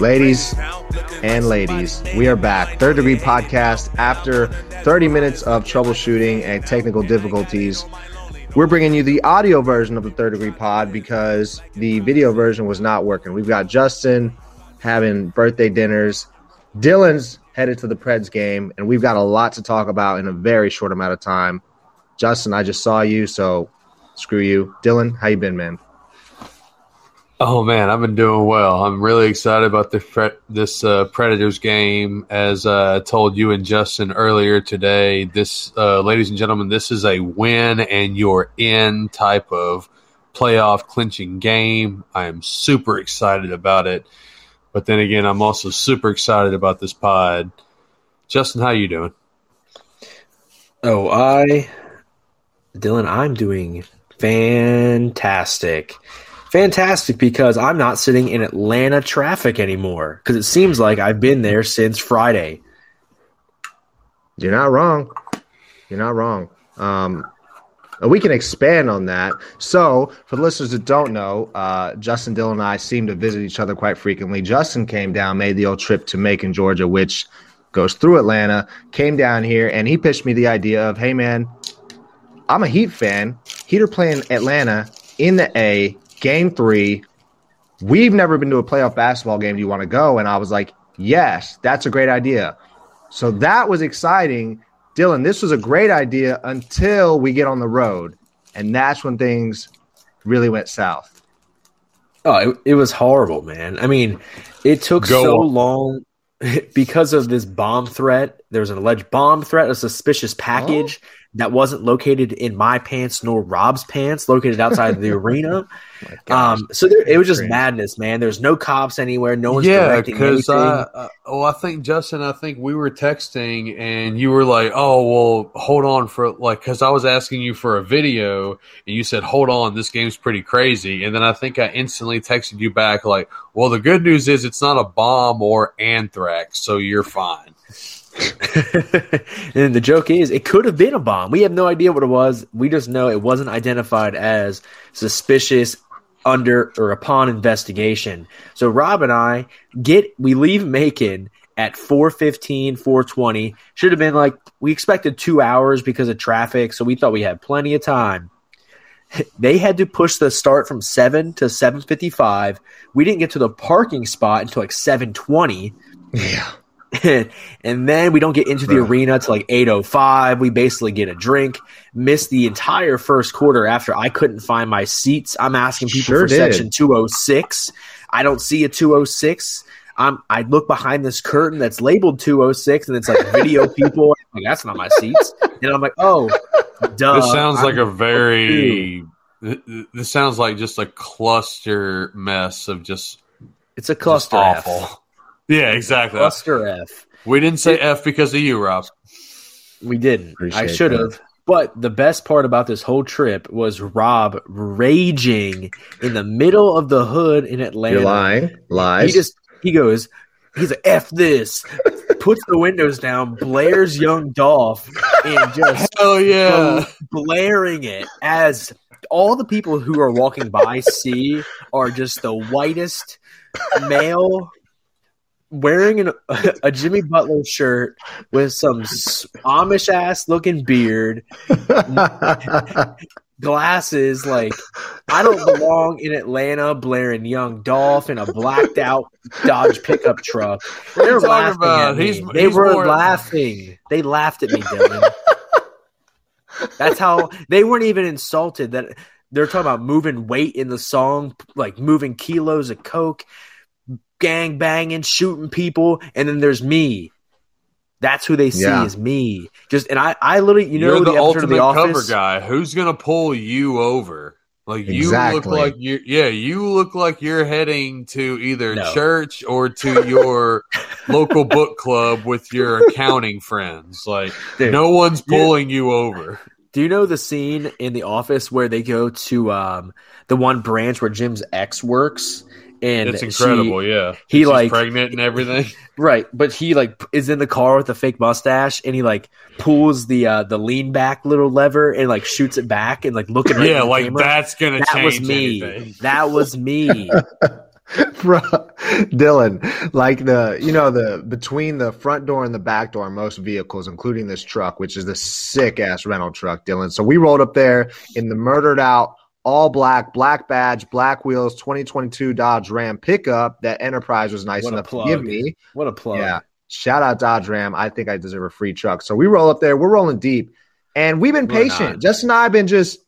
Ladies and ladies, we are back. Third Degree Podcast. After 30 minutes of troubleshooting and technical difficulties, we're bringing you the audio version of the Third Degree Pod because the video version was not working. We've got Justin having birthday dinners, Dylan's headed to the Preds game, and we've got a lot to talk about in a very short amount of time. Justin, I just saw you, so screw you. Dylan, how you been, man? Oh man, I've been doing well. I'm really excited about this this uh, Predators game. As uh, I told you and Justin earlier today, this, uh, ladies and gentlemen, this is a win and you're in type of playoff clinching game. I am super excited about it. But then again, I'm also super excited about this pod. Justin, how you doing? Oh, I, Dylan, I'm doing fantastic fantastic because I'm not sitting in Atlanta traffic anymore because it seems like I've been there since Friday. You're not wrong. You're not wrong. Um, we can expand on that. So, for the listeners that don't know, uh, Justin Dillon and I seem to visit each other quite frequently. Justin came down, made the old trip to Macon, Georgia, which goes through Atlanta, came down here, and he pitched me the idea of, hey, man, I'm a Heat fan. Heat are playing Atlanta in the A game three. We've never been to a playoff basketball game. Do you want to go? And I was like, yes, that's a great idea. So that was exciting. Dylan, this was a great idea until we get on the road. And that's when things really went south. Oh, it, it was horrible, man. I mean, it took go so on. long because of this bomb threat. There was an alleged bomb threat, a suspicious package. Oh that wasn't located in my pants nor Rob's pants, located outside of the arena. Oh um, so there, it was just madness, man. There's no cops anywhere. No one's yeah, because uh, uh, oh, I think Justin, I think we were texting, and you were like, "Oh, well, hold on for like," because I was asking you for a video, and you said, "Hold on, this game's pretty crazy," and then I think I instantly texted you back like, "Well, the good news is it's not a bomb or anthrax, so you're fine." and the joke is, it could have been a bomb. We have no idea what it was. We just know it wasn't identified as suspicious under or upon investigation. So Rob and I get we leave Macon at 415 420 should have been like we expected 2 hours because of traffic so we thought we had plenty of time they had to push the start from 7 to 755 we didn't get to the parking spot until like 720 yeah and then we don't get into the arena till like 805 we basically get a drink miss the entire first quarter after i couldn't find my seats i'm asking people sure for did. section 206 i don't see a 206 I'm, I look behind this curtain that's labeled 206 and it's like video people. Like, that's not my seats. And I'm like, oh, duh. This sounds I'm like a very, this sounds like just a cluster mess of just. It's a cluster awful. Yeah, exactly. Cluster F. We didn't say F because of you, Rob. We didn't. Appreciate I should have. But the best part about this whole trip was Rob raging in the middle of the hood in Atlanta. You're lying. Lies. He just he goes, he's like, F this. Puts the windows down, blares Young Dolph, and just oh yeah, blaring it as all the people who are walking by see are just the whitest male wearing an, a Jimmy Butler shirt with some Amish ass looking beard, glasses. Like, I don't belong in Atlanta blaring Young Dolph in a blacked out Dodge pickup truck. They're laughing about? at me. He's, they he's were more... laughing. They laughed at me, Dylan. That's how they weren't even insulted that they're talking about moving weight in the song, like moving kilos of coke gang banging, shooting people, and then there's me. That's who they see yeah. is me. Just and I, I literally, you You're know, the, the ultimate the cover guy. Who's gonna pull you over? Like you exactly. look like you, yeah, you look like you're heading to either no. church or to your local book club with your accounting friends. Like Dude, no one's pulling you over. Do you know the scene in The Office where they go to um, the one branch where Jim's ex works? And it's incredible. She, yeah, he She's like pregnant and everything. Right, but he like is in the car with a fake mustache, and he like pulls the uh the lean back little lever and like shoots it back and like looking. Right yeah, like camera. that's gonna. That was me. Anything. That was me. Bro, Dylan, like the you know the between the front door and the back door, most vehicles, including this truck, which is the sick ass rental truck, Dylan. So we rolled up there in the murdered out all black, black badge, black wheels, 2022 Dodge Ram pickup that Enterprise was nice enough to give me. What a plug! Yeah, shout out Dodge Ram. I think I deserve a free truck. So we roll up there. We're rolling deep, and we've been we're patient. Not. Justin and I have been just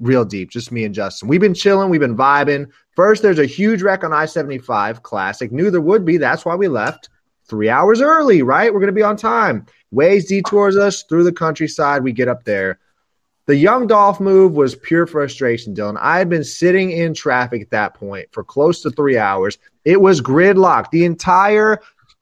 real deep, just me and Justin. We've been chilling. We've been vibing. First, there's a huge wreck on I 75 classic. Knew there would be. That's why we left three hours early, right? We're going to be on time. Waze detours us through the countryside. We get up there. The young Dolph move was pure frustration, Dylan. I had been sitting in traffic at that point for close to three hours. It was gridlocked. The entire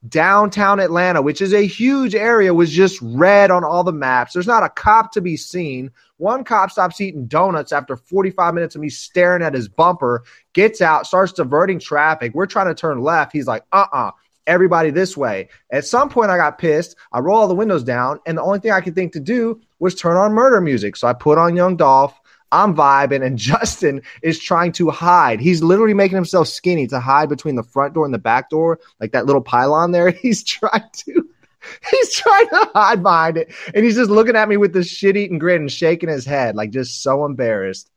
downtown Atlanta, which is a huge area, was just red on all the maps. There's not a cop to be seen. One cop stops eating donuts after 45 minutes of me staring at his bumper, gets out, starts diverting traffic. We're trying to turn left. He's like, uh uh-uh, uh everybody this way. At some point, I got pissed. I roll all the windows down, and the only thing I could think to do was turn on murder music. So I put on Young Dolph. I'm vibing, and Justin is trying to hide. He's literally making himself skinny to hide between the front door and the back door, like that little pylon there. He's trying to he's trying to hide behind it. And he's just looking at me with this shit eating grin and shaking his head, like just so embarrassed.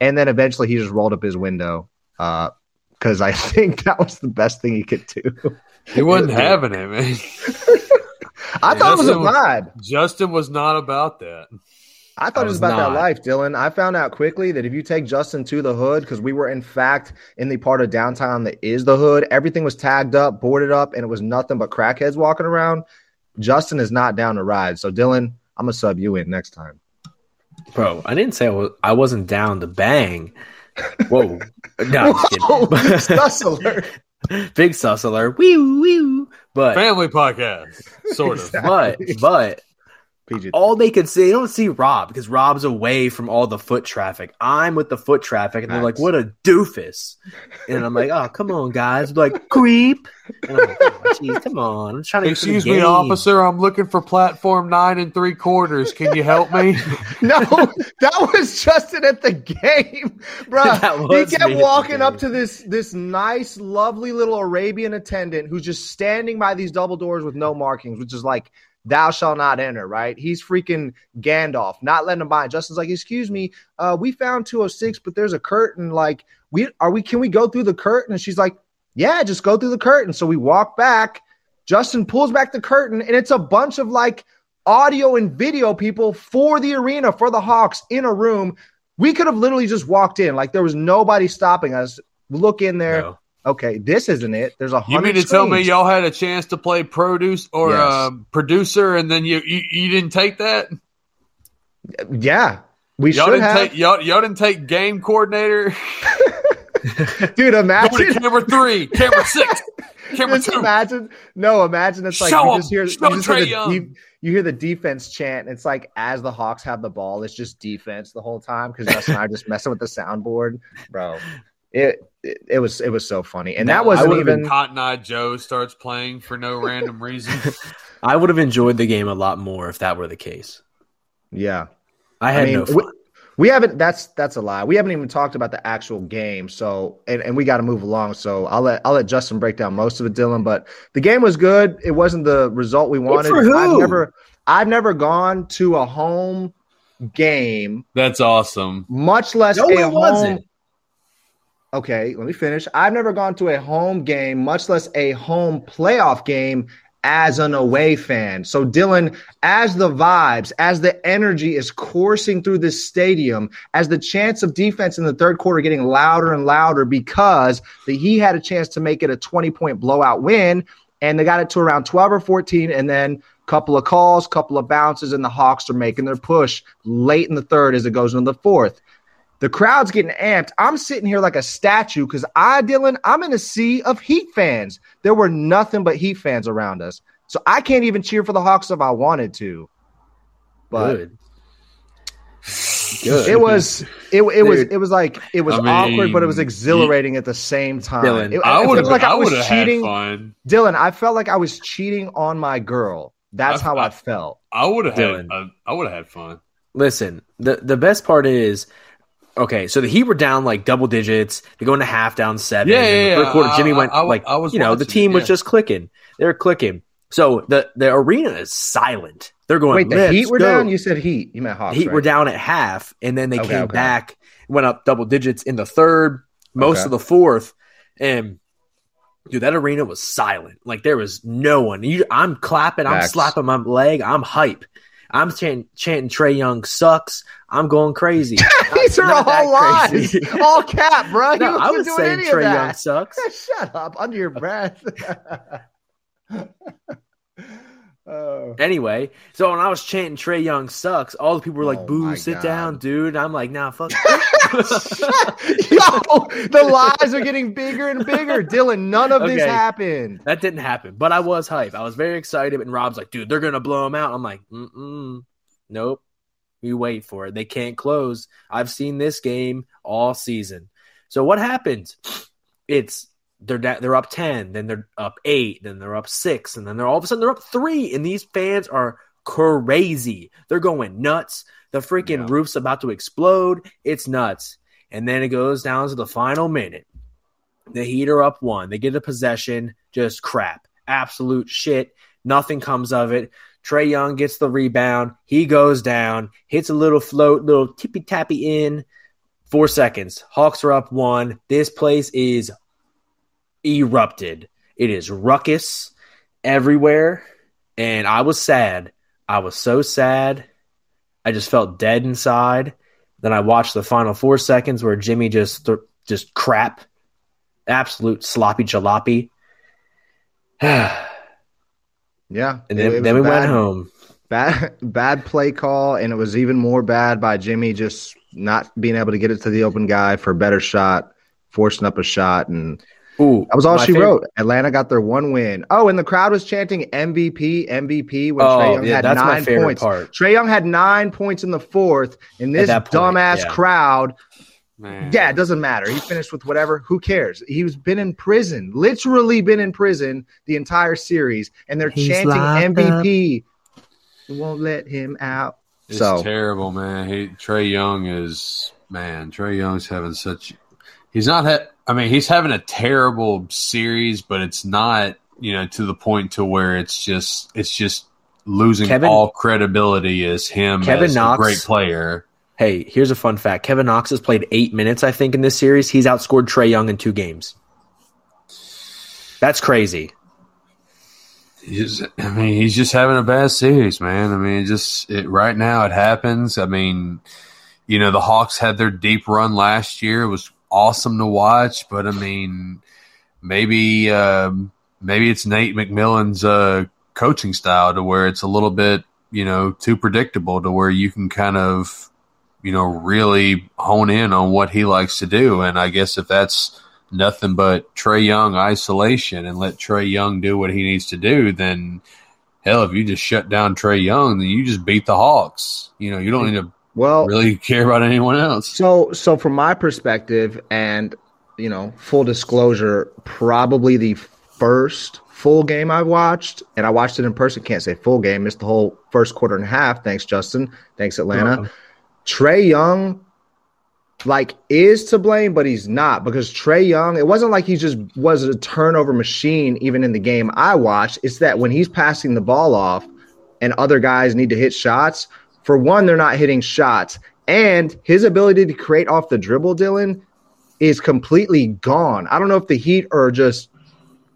And then eventually he just rolled up his window. Uh, because I think that was the best thing he could do. He wasn't having it, man. I thought Justin it was a vibe. Justin was not about that. I thought I it was about not. that life, Dylan. I found out quickly that if you take Justin to the hood, because we were in fact in the part of downtown that is the hood, everything was tagged up, boarded up, and it was nothing but crackheads walking around. Justin is not down to ride. So, Dylan, I'm gonna sub you in next time. Bro, I didn't say I, was, I wasn't down to bang. Whoa. No, Whoa, sus alert. Big sus alert. Wee wee. But family podcast, sort of. Exactly. But but PG. All they could see, they don't see Rob because Rob's away from all the foot traffic. I'm with the foot traffic, and they're like, "What a doofus!" And I'm like, "Oh, come on, guys!" like, "Creep!" And I'm like, oh, come on! I'm trying to. Excuse me, officer. I'm looking for platform nine and three quarters. Can you help me? no, that was Justin at the game, bro. he kept walking up to this this nice, lovely little Arabian attendant who's just standing by these double doors with no markings, which is like thou shall not enter, right? He's freaking Gandalf, not letting him by. Justin's like, excuse me, uh, we found 206, but there's a curtain. Like, we are we can we go through the curtain? And she's like, Yeah, just go through the curtain. So we walk back. Justin pulls back the curtain, and it's a bunch of like audio and video people for the arena, for the Hawks in a room. We could have literally just walked in. Like there was nobody stopping us. Look in there. No okay, this isn't it. There's a hundred. You mean to screens. tell me y'all had a chance to play produce or yes. uh, producer, and then you, you, you didn't take that? Yeah, we y'all should didn't have. Take, y'all, y'all didn't take game coordinator. Dude, imagine camera three, camera six, camera just two. Imagine, no, imagine it's like Show you just hear, you, just hear the, you hear the defense chant. It's like as the Hawks have the ball, it's just defense the whole time because Justin and I are just messing with the soundboard, bro. It it, was it was so funny, and that wasn't even Cotton Eye Joe starts playing for no random reason. I would have enjoyed the game a lot more if that were the case. Yeah, I had I mean, no fun. We, we haven't. That's that's a lie. We haven't even talked about the actual game. So, and, and we got to move along. So I'll let I'll let Justin break down most of it, Dylan. But the game was good. It wasn't the result we wanted. I've never I've never gone to a home game. That's awesome. Much less no, a home. Wasn't okay, let me finish. I've never gone to a home game, much less a home playoff game as an away fan. So, Dylan, as the vibes, as the energy is coursing through this stadium, as the chance of defense in the third quarter getting louder and louder because the, he had a chance to make it a 20 point blowout win, and they got it to around 12 or 14, and then couple of calls, couple of bounces, and the Hawks are making their push late in the third as it goes into the fourth. The crowd's getting amped. I'm sitting here like a statue because I, Dylan, I'm in a sea of Heat fans. There were nothing but Heat fans around us. So I can't even cheer for the Hawks if I wanted to. But Good. Good. It was it, it was it was like it was I mean, awkward, but it was exhilarating at the same time. Dylan, it, I, I would like I was cheating. Dylan, I felt like I was cheating on my girl. That's I, how I, felt. I would have had I would have had fun. Listen, the the best part is Okay, so the Heat were down like double digits. They go into half down seven. Yeah, yeah, yeah. Third quarter, Jimmy I, went I, like I was you know the team it, was just clicking. They were clicking. So the the arena is silent. They're going. Wait, the Heat were go." down. You said Heat. You meant Hawks. Heat right? were down at half, and then they Okay, came okay. back, went up double digits in the third, most Okay. of the fourth, and dude, that arena was silent. Like there was no one. You, I'm clapping, I'm slapping my leg, I'm hype. I'm chanting, chanting Trae Young sucks. I'm going crazy. These are all lies, all cap, bro. no, I doing saying Trae Young sucks. Shut up, under your breath. Oh. Anyway, so when I was chanting Trae Young sucks, all the people were like, Oh "Boo, sit God. down, dude." I'm like, "Nah, fuck." Yo, the lies are getting bigger and bigger. Dylan, none of this happened. That didn't happen, but I was hype. I was very excited. And Rob's like, dude, they're gonna blow him out. I'm like, mm nope. You wait for it. They can't close. I've seen this game all season. So what happens? It's they're they're up ten, then they're up eight, then they're up six, and then they're all of a sudden they're up three. And these fans are crazy. They're going nuts. The freaking Yeah. roof's about to explode. It's nuts. And then it goes down to the final minute. The Heat are up one. They get a possession, just crap. Absolute shit. Nothing comes of it. Trae Young gets the rebound. He goes down, hits a little float, little tippy tappy in. Four seconds. Hawks are up one. This place is erupted. It is ruckus everywhere. And I was sad. I was so sad. I just felt dead inside. Then I watched the final four seconds where Jimmy just th- just crap, absolute sloppy jalopy. and Yeah, then, it- it then we bad, went home. Bad, bad play call, and it was even more bad by Jimmy just not being able to get it to the open guy for a better shot, forcing up a shot, and Ooh, that was all she favorite- wrote. Atlanta got their one win. Oh, and the crowd was chanting MVP, MVP when Trae Oh, Young yeah, had that's my nine favorite points. part. Trae Young had nine points in the fourth, and this point, dumbass yeah. crowd Man. Yeah, it doesn't matter. He finished with whatever. Who cares? He's been in prison, literally been in prison the entire series, and they're He's chanting MVP. We won't let him out. It's so terrible, man. He Trae Young is man. Trae Young's having such. He's not. Ha- I mean, he's having a terrible series, but it's not you know to the point to where it's just it's just losing Kevin- all credibility as him Kevin as Knox- a great player. Hey, here's a fun fact. Kevin Knox has played eight minutes, I think, in this series. He's outscored Trae Young in two games. That's crazy. He's, I mean, he's just having a bad series, man. I mean, it just it, right now it happens. I mean, you know, the Hawks had their deep run last year. It was awesome to watch, but I mean, maybe um, maybe it's Nate McMillan's uh, coaching style to where it's a little bit you know too predictable to where you can kind of you know really hone in on what he likes to do. And I guess if that's nothing but Trae Young isolation and let Trae Young do what he needs to do, then hell, if you just shut down Trae Young, then you just beat the Hawks. You know, you don't need to well, really care about anyone else. so so from my perspective, and you know, full disclosure, probably the first full game I watched, and I watched it in person. Can't say full game, missed the whole first quarter and a half. Thanks, Justin. Thanks, Atlanta. Trae Young, like, is to blame, but he's not because Trae Young, it wasn't like he just was a turnover machine even in the game I watched. It's that when he's passing the ball off and other guys need to hit shots, for one, they're not hitting shots. And his ability to create off the dribble, Dylan, is completely gone. I don't know if the Heat are just.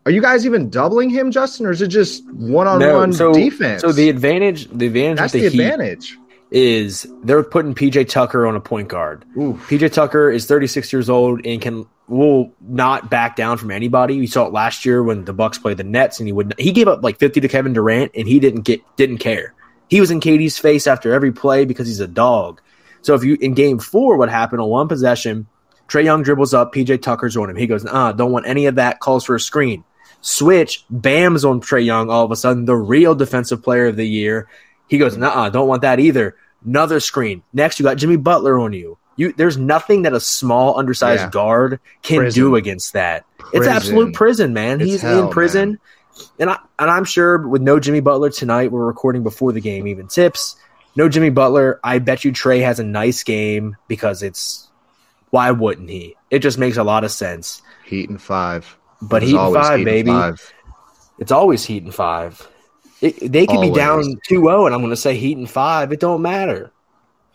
Are you guys even doubling him, Justin, or is it just one on one so, defense? So the advantage, the advantage that's the the, advantage. is they're putting PJ Tucker on a point guard. Oof. PJ Tucker is 36 years old and can will not back down from anybody. We saw it last year when the Bucks played the Nets, and he would he gave up like 50 to Kevin Durant, and he didn't get didn't care. He was in KD's face after every play because he's a dog. So if you in Game Four, what happened on one possession? Trae Young dribbles up, PJ Tucker's on him. He goes, "Ah, don't want any of that." Calls for a screen. Switch, Bam's on Trae Young. All of a sudden, the real defensive player of the year. He goes, "Nah, don't want that either." Another screen. Next, you got Jimmy Butler on you. You there's nothing that a small, undersized Yeah. guard can Prison. do against that. It's absolute prison, man. It's He's hell, in prison, and I and I'm sure with no Jimmy Butler tonight, we're recording before the game even tips. No Jimmy Butler. I bet you Trae has a nice game because it's Why wouldn't he? It just makes a lot of sense. Heat and five. But Heat and five, heat baby. And five. It's always Heat and five. It, they could always. be down 2-0 and I'm going to say Heat and five. It don't matter.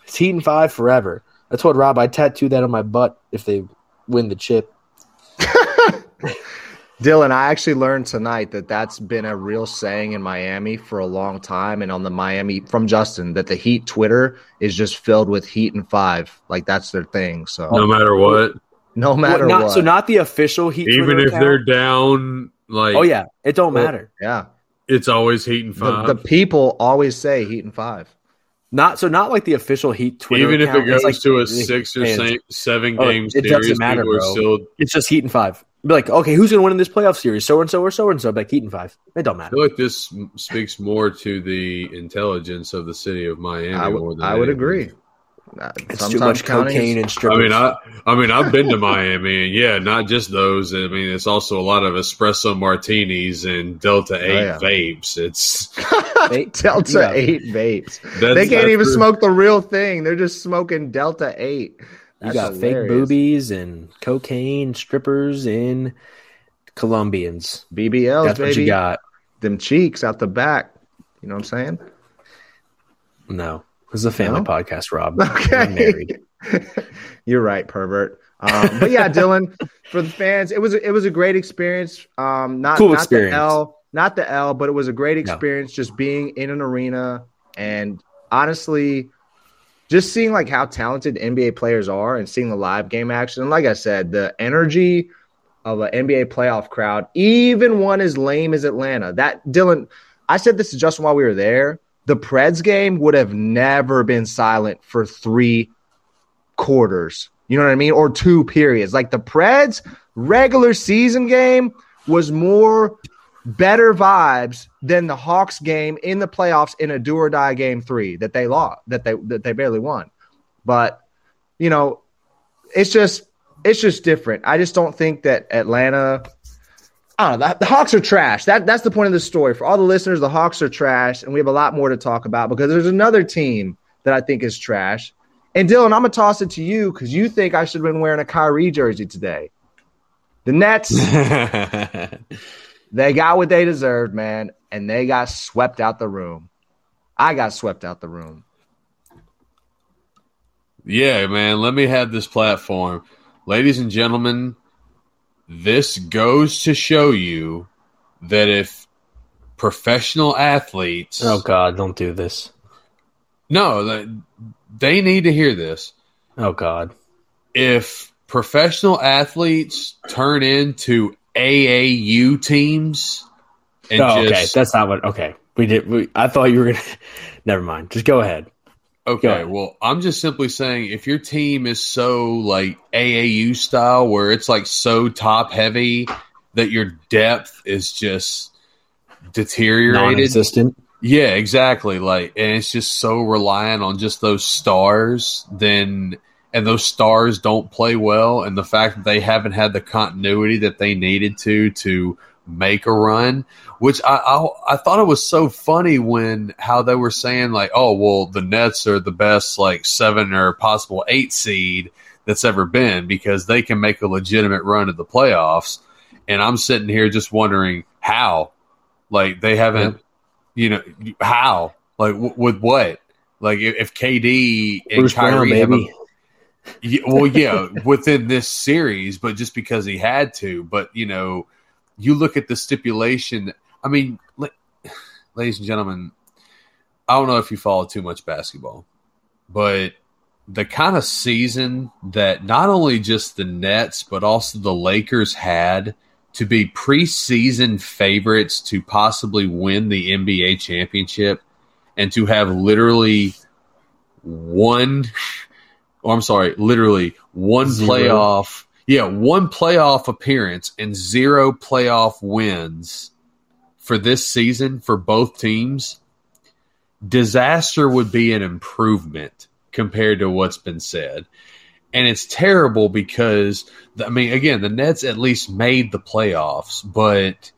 It's Heat and five forever. I told Rob I tattoo that on my butt if they win the chip. Dylan, I actually learned tonight that that's been a real saying in Miami for a long time, and on the Miami from Justin that the Heat Twitter is just filled with Heat and five, like that's their thing. So no matter what, no matter not, what. So not the official Heat, even Twitter if account? they're down, like oh yeah, it don't well, matter. Yeah, it's always Heat and five. The, the, people always say Heat and five. Not so not like the official Heat Twitter. Even account. if it goes like, to a six or seven oh, game it series, doesn't matter, bro. Still... It's just Heat and five. Be like, okay, who's going to win in this playoff series? So and so or so and so. Like Heat and five. It don't matter. I feel like this speaks more to the intelligence of the city of Miami. I, w- I would agree. Uh, it's too much cocaine and strippers. I mean, I, I mean, I've been to Miami, and yeah, not just those. I mean, it's also a lot of espresso martinis and Delta oh, Eight oh, yeah. vapes. It's Delta yeah. Eight vapes. That's, they can't even true. smoke the real thing. They're just smoking Delta Eight. That's you got hilarious. fake boobies and cocaine strippers and Colombians. BBLs, That's baby. what you got. Them cheeks out the back. You know what I'm saying? No. This is a family no? podcast, Rob. Okay. You're right, pervert. Um, but yeah, Dylan, for the fans, it was it was a great experience. Um, not cool not experience. the L, not the L, but it was a great experience no. just being in an arena and honestly, just seeing like how talented NBA players are and seeing the live game action. And like I said, the energy of an NBA playoff crowd, even one as lame as Atlanta. That Dylan, I said this to Justin while we were there the Preds game would have never been silent for three quarters. You know what I mean? Or two periods. Like the Preds regular season game was more better vibes than the Hawks game in the playoffs in a do or die game three that they lost, that they that they barely won. But you know, it's just it's just different. I just don't think that Atlanta I don't know. The, the, Hawks are trash. That that's the point of the story. For all the listeners, the Hawks are trash, and we have a lot more to talk about because there's another team that I think is trash. And Dylan, I'm gonna toss it to you because you think I should have been wearing a Kyrie jersey today. The Nets, they got what they deserved, man, and they got swept out the room. I got swept out the room. Yeah, man. Let me have this platform, ladies and gentlemen this goes to show you that if professional athletes oh god don't do this no they need to hear this oh god if professional athletes turn into aau teams and oh, just, okay that's not what okay we did we, i thought you were gonna never mind just go ahead Okay, well, I'm just simply saying if your team is so like AAU style where it's like so top heavy that your depth is just deteriorated. Non-existent. Yeah, exactly. Like and it's just so reliant on just those stars, then and those stars don't play well and the fact that they haven't had the continuity that they needed to to make a run, which I, I, I thought it was so funny when how they were saying like, oh well, the Nets are the best like seven or possible eight seed that's ever been because they can make a legitimate run at the playoffs, and I'm sitting here just wondering how, like they haven't, you know, how, like w- with what, like if, KD and Bruce Kyrie Brown, have a, yeah, well, yeah, within this series, but just because he had to, but you know you look at the stipulation. I mean, ladies and gentlemen, I don't know if you follow too much basketball, but the kind of season that not only just the Nets, but also the Lakers had to be preseason favorites to possibly win the NBA championship and to have literally one, or oh, I'm sorry, literally one Zero. playoff yeah, one playoff appearance and zero playoff wins for this season for both teams, disaster would be an improvement compared to what's been said. And it's terrible because, I mean, again, the Nets at least made the playoffs, but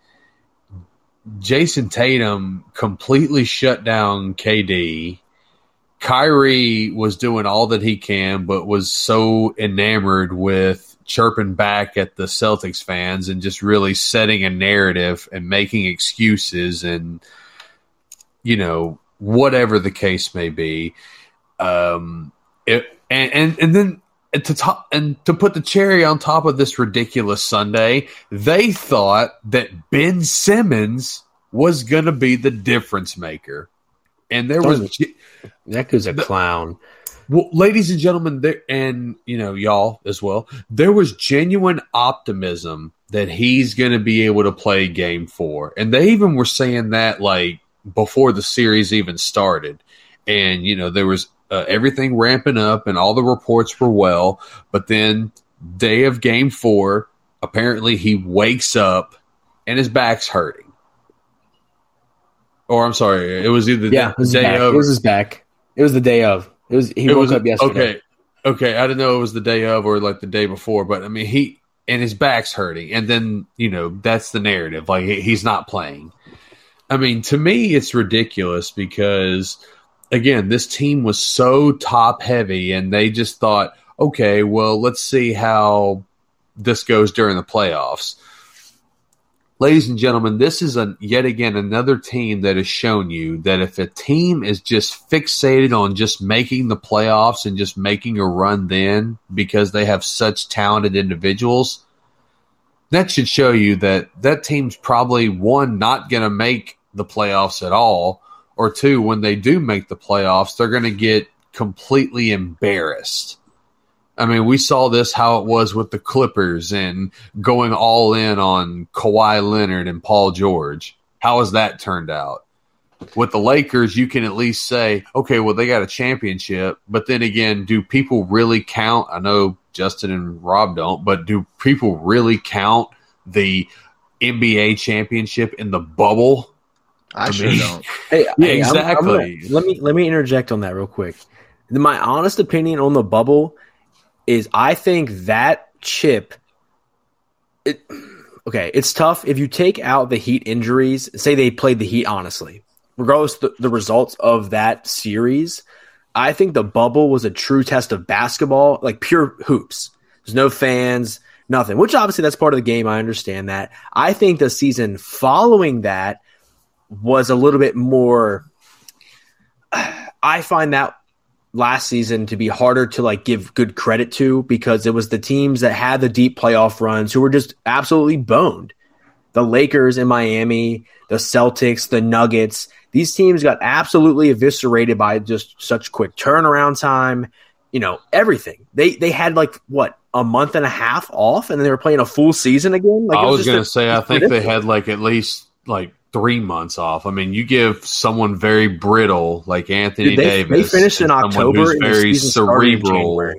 Jayson Tatum completely shut down KD Kyrie was doing all that he can, but was so enamored with chirping back at the Celtics fans and just really setting a narrative and making excuses and you know whatever the case may be. Um, it, and, and and then to top and to put the cherry on top of this ridiculous Sunday, they thought that Ben Simmons was going to be the difference maker, and there was that was a clown. Well, ladies and gentlemen, there and you know y'all as well. There was genuine optimism that he's going to be able to play Game Four, and they even were saying that like before the series even started. And you know there was uh, everything ramping up, and all the reports were well. But then day of Game Four, apparently he wakes up and his back's hurting. Or I'm sorry, it was either yeah, the day back. of. It was his back. It was the day of. It was he it woke was, up yesterday. Okay, okay. I didn't know it was the day of or like the day before, but I mean he and his back's hurting, and then you know that's the narrative. Like he's not playing. I mean, to me, it's ridiculous because again, this team was so top heavy, and they just thought, okay, well, let's see how this goes during the playoffs ladies and gentlemen, this is a yet again another team that has shown you that if a team is just fixated on just making the playoffs and just making a run then because they have such talented individuals, that should show you that that team's probably one not going to make the playoffs at all, or two when they do make the playoffs, they're going to get completely embarrassed I mean, we saw this how it was with the Clippers and going all in on Kawhi Leonard and Paul George. How has that turned out? With the Lakers, you can at least say, okay, well, they got a championship. But then again, do people really count? I know Justin and Rob don't, but do people really count the NBA championship in the bubble? I, I sure mean, don't. Hey, hey exactly. I'm, I'm gonna, let me let me interject on that real quick. My honest opinion on the bubble is I think that chip. It, okay, it's tough if you take out the Heat injuries. Say they played the Heat honestly, regardless the, the results of that series. I think the bubble was a true test of basketball, like pure hoops. There's no fans, nothing. Which obviously that's part of the game. I understand that. I think the season following that was a little bit more. I find that last season to be harder to like give good credit to because it was the teams that had the deep playoff runs who were just absolutely boned. The Lakers in Miami, the Celtics, the Nuggets, these teams got absolutely eviscerated by just such quick turnaround time, you know, everything. They they had like what, a month and a half off and they were playing a full season again? Like, I was, was going to say I think they had like at least like three months off. I mean, you give someone very brittle like Anthony Dude, they, Davis. They finished in October. very cerebral.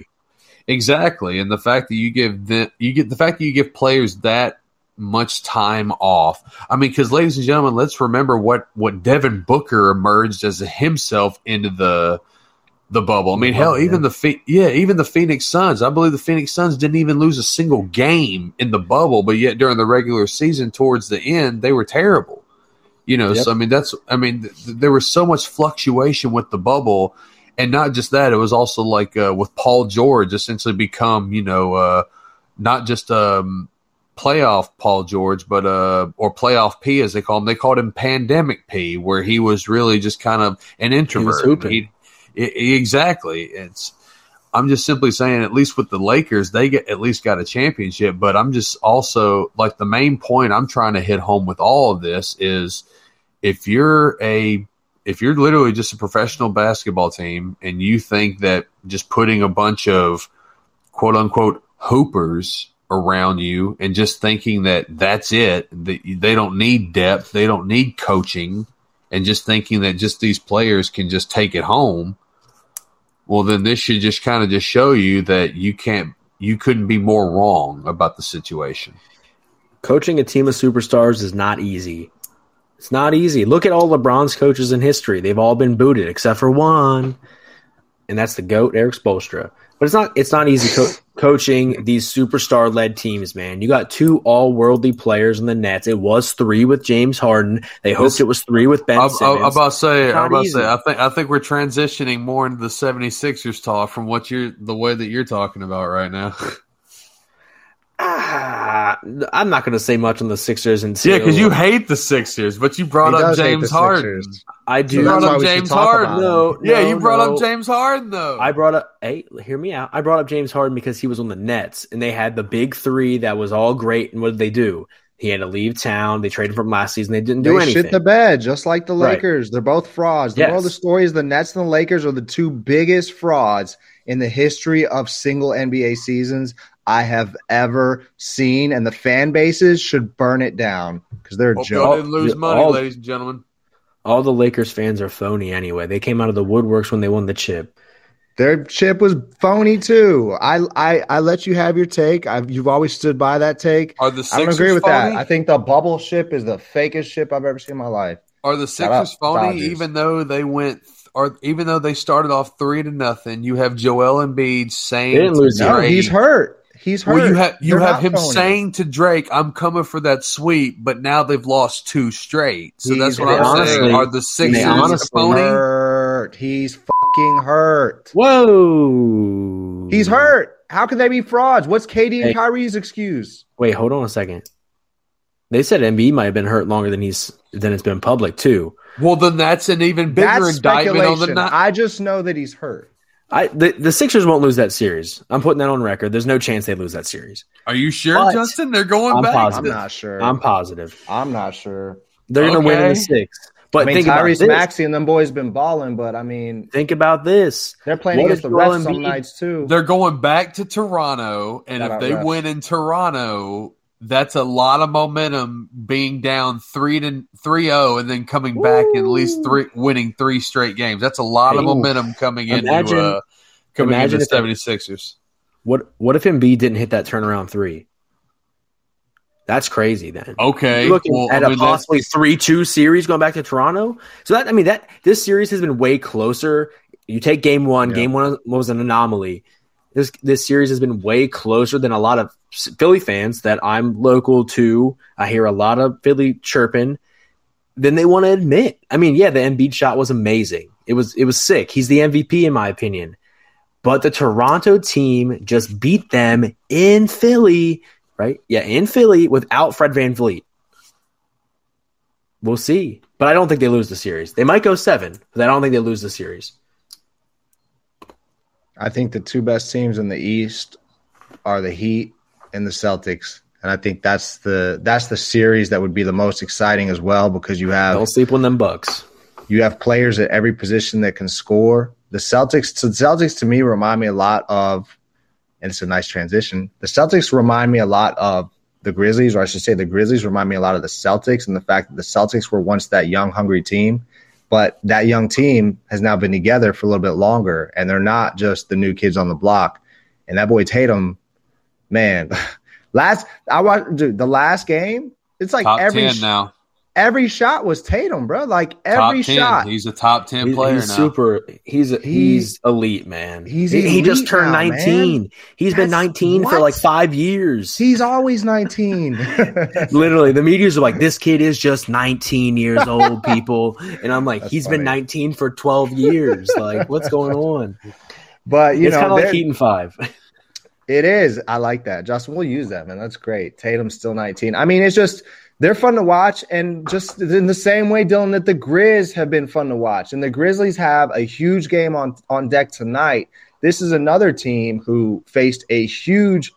Exactly, and the fact that you give the you get the fact that you give players that much time off. I mean, because ladies and gentlemen, let's remember what what Devin Booker emerged as himself into the the bubble. I mean, hell, even the yeah, even the Phoenix Suns. I believe the Phoenix Suns didn't even lose a single game in the bubble, but yet during the regular season, towards the end, they were terrible. You know, yep. so I mean, that's I mean, th- there was so much fluctuation with the bubble, and not just that, it was also like uh, with Paul George essentially become you know uh, not just um, playoff Paul George, but uh, or playoff P as they call him. They called him pandemic P, where he was really just kind of an introvert. He he, exactly. It's I'm just simply saying, at least with the Lakers, they get at least got a championship. But I'm just also like the main point I'm trying to hit home with all of this is if you're a if you're literally just a professional basketball team and you think that just putting a bunch of quote unquote hoopers around you and just thinking that that's it, that they don't need depth, they don't need coaching, and just thinking that just these players can just take it home, well, then this should just kind of just show you that you can't, you couldn't be more wrong about the situation. Coaching a team of superstars is not easy. It's not easy. Look at all LeBron's coaches in history. They've all been booted except for one. And that's the goat, Erik Spoelstra. But it's not it's not easy co- coaching these superstar led teams, man. You got two all worldly players in the Nets. It was three with James Harden. They hoped it was three with Ben. I'm, Simmons. I'm about to say. I'm about say. I think I think we're transitioning more into the 76ers talk from what you're the way that you're talking about right now. Ah, I'm not going to say much on the Sixers until yeah, because you hate the Sixers, but you brought he up James Harden. I do. You brought up James Harden. No, yeah, no, you brought no. up James Harden though. I brought up. Hey, hear me out. I brought up James Harden because he was on the Nets and they had the big three that was all great. And what did they do? He had to leave town. They traded from last season. They didn't do they anything. shit the bed, just like the Right. Lakers. They're both frauds. The Yes. moral of the story is the Nets and the Lakers are the two biggest frauds in the history of single NBA seasons I have ever seen, and the fan bases should burn it down because they're a Hope joke. Didn't lose All- money, all- ladies and gentlemen. all the Lakers fans are phony anyway. They came out of the woodworks when they won the chip. Their chip was phony too. I I, I let you have your take. I've, you've always stood by that take. Are the I don't agree with phony? that. I think the bubble ship is the fakest ship I've ever seen in my life. Are the Sixers phony? Dodgers. Even though they went, or even though they started off three to nothing, you have Joel Embiid saying They didn't lose No, Drake- he's hurt. He's hurt. Well, you have you They're have him phony. saying to Drake, "I'm coming for that sweep," but now they've lost two straight. So that's what I'm honestly- saying. Are the Sixers honestly- phony? hurt. He's fucking hurt. Whoa! He's hurt. How can they be frauds? What's KD and Hey. Kyrie's excuse? Wait, hold on a second. They said Embiid might have been hurt longer than he's than it's been public too. Well, then that's an even bigger That's indictment on the speculation. I just know that he's hurt. I the, the Sixers won't lose that series. I'm putting that on record. There's no chance they lose that series. Are you sure, But Justin? They're going I'm back. I'm not sure. I'm positive. I'm not sure. They're going to win in the six. But I mean, think Tyrese about this. Maxey and them boys been balling, but I mean, Think about this. they're playing What against the Joel refs some nights too. They're going back to Toronto, and Shout if they refs. win in Toronto, that's a lot of momentum being down three to three zero, and then coming back and at least three winning three straight games. That's a lot of momentum coming imagine- into uh, coming imagine into if- 76ers. What what if Embiid didn't hit that turnaround three? That's crazy. Then Okay, looking well, at I a mean, that's- possibly three two series going back to Toronto. So that I mean that this series has been way closer. You take game one. Yeah. Game one was an anomaly. This this series has been way closer than a lot of Philly fans that I'm local to. I hear a lot of Philly chirping. Than they want to admit. I mean, yeah, the Embiid shot was amazing. It was it was sick. He's the MVP in my opinion. But the Toronto team just beat them in Philly, right? Yeah, in Philly without Fred VanVleet. We'll see. But I don't think they lose the series. They might go seven, but I don't think they lose the series. I think the two best teams in the East are the Heat and the Celtics, and I think that's the that's the series that would be the most exciting as well because you have Don't sleep on them Bucks. you have players at every position that can score. The Celtics, so the Celtics to me remind me a lot of, and it's a nice transition. The Celtics remind me a lot of the Grizzlies, or I should say, the Grizzlies remind me a lot of the Celtics, and the fact that the Celtics were once that young, hungry team, but that young team has now been together for a little bit longer, and they're not just the new kids on the block. And that boy Tatum, man, last I watched dude, the last game. It's like top every now. Every shot was Tatum, bro. Like every shot. He's a top ten He's, player he's now. super. He's He- he's elite, man. He's he, he just turned now, nineteen. He's been That's- nineteen for like five years. He's always 19. Literally, the media's are like, "This kid is just 19 years old, people," and I'm like, That's "He's funny. been 19 for 12 years. Like, what's going on?" but you it's kind know, of like they're- Keaton Five. it is. I like that. Justin, we'll use that, man. That's great. Tatum's still 19. I mean, it's just they're fun to watch, and just in the same way, Dylan, that the Grizz have been fun to watch, and the Grizzlies have a huge game on on deck tonight. This is another team who faced a huge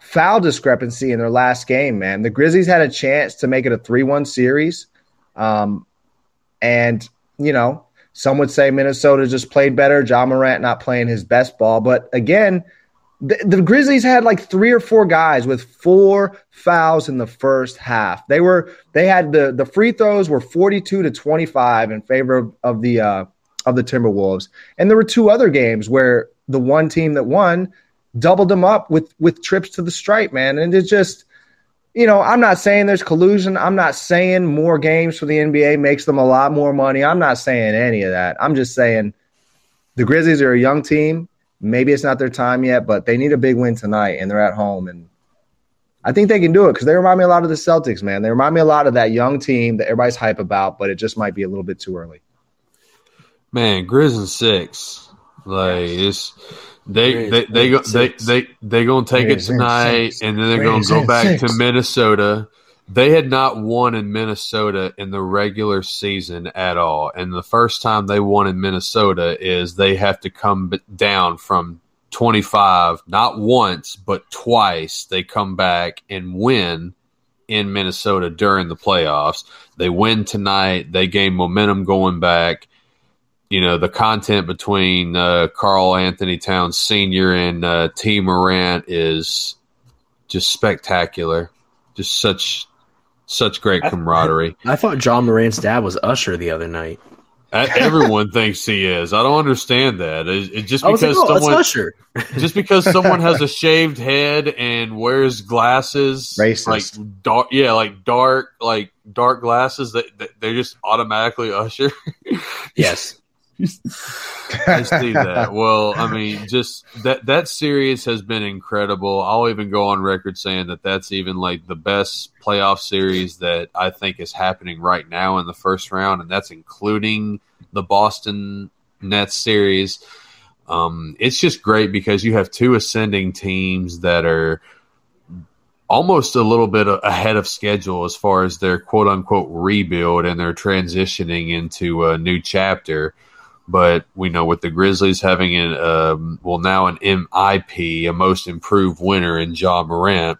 foul discrepancy in their last game. Man, the Grizzlies had a chance to make it a three-one series, um, and you know. Some would say Minnesota just played better. John Morant not playing his best ball. But again, the, Grizzlies had like three or four guys with four fouls in the first half. They were they had the the free throws were 42 to 25 in favor of, of the uh, of the Timberwolves. And there were two other games where the one team that won doubled them up with with trips to the stripe, man. And it's just you know, I'm not saying there's collusion. I'm not saying more games for the NBA makes them a lot more money. I'm not saying any of that. I'm just saying the Grizzlies are a young team. Maybe it's not their time yet, but they need a big win tonight, and they're at home. And I think they can do it because they remind me a lot of the Celtics, man. They remind me a lot of that young team that everybody's hype about, but it just might be a little bit too early. Man, Grizz six, like it's they they they go they they they gonna take it tonight, and then they're gonna go back to Minnesota. They had not won in Minnesota in the regular season at all, and the first time they won in Minnesota is they have to come down from 25, not once, but twice. They come back and win in Minnesota during the playoffs. They win tonight. They gain momentum going back you know the content between uh, Karl-Anthony Towns Sr. and uh, Tee Morant is just spectacular. Just such such great camaraderie. I, I thought Ja Morant's dad was Usher the other night. Everyone thinks he is. I don't understand that. It, it just because like, oh, someone Usher. just because someone has a shaved head and wears glasses, Racist. like dark, yeah, like dark, like dark glasses, that, that they're just automatically Usher. yes, I see that. Well, I mean, just that that series has been incredible. I'll even go on record saying that that's even like the best playoff series that I think is happening right now in the first round, and that's including the Boston Nets series. Um, it's just great because you have two ascending teams that are almost a little bit ahead of schedule as far as their quote unquote rebuild and their transitioning into a new chapter. But we know with the Grizzlies having an um, well now an MIP, a Most Improved winner in Ja Morant.